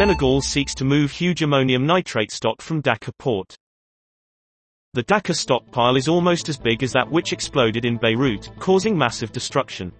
Senegal seeks to move huge ammonium nitrate stock from Dakar port. The Dakar stockpile is almost as big as that which exploded in Beirut, causing massive destruction.